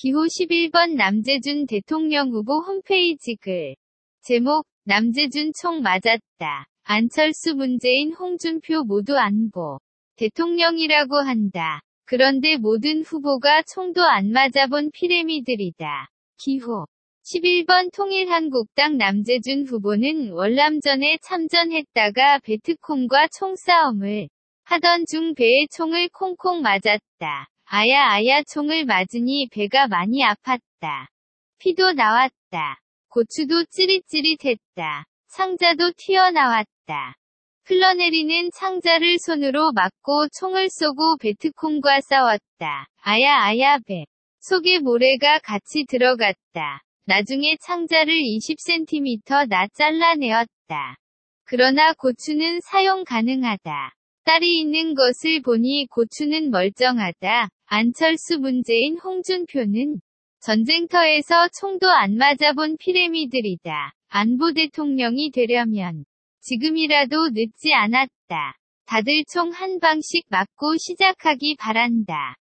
기호 11번 남재준 대통령 후보 홈페이지 글. 제목, 남재준 총 맞았다. 안철수 문재인 홍준표 모두 안보. 대통령이라고 한다. 그런데 모든 후보가 총도 안 맞아본 피레미들이다. 기호 11번 통일한국당 남재준 후보는 월남전에 참전했다가 베트콩과 총싸움을 하던 중 배에 총을 콩콩 맞았다. 아야 아야 총을 맞으니 배가 많이 아팠다. 피도 나왔다. 고추도 찌릿찌릿했다. 상자도 튀어나왔다. 흘러내리는 창자를 손으로 막고 총을 쏘고 베트콩과 싸웠다. 아야 아야 배. 속에 모래가 같이 들어갔다. 나중에 창자를 20cm 나 잘라내었다. 그러나 고추는 사용 가능하다. 딸이 있는 것을 보니 고추는 멀쩡하다. 안철수 문재인 홍준표는 전쟁터에서 총도 안 맞아본 피레미들이다. 안보 대통령이 되려면 지금이라도 늦지 않았다. 다들 총 한 방씩 맞고 시작하기 바란다.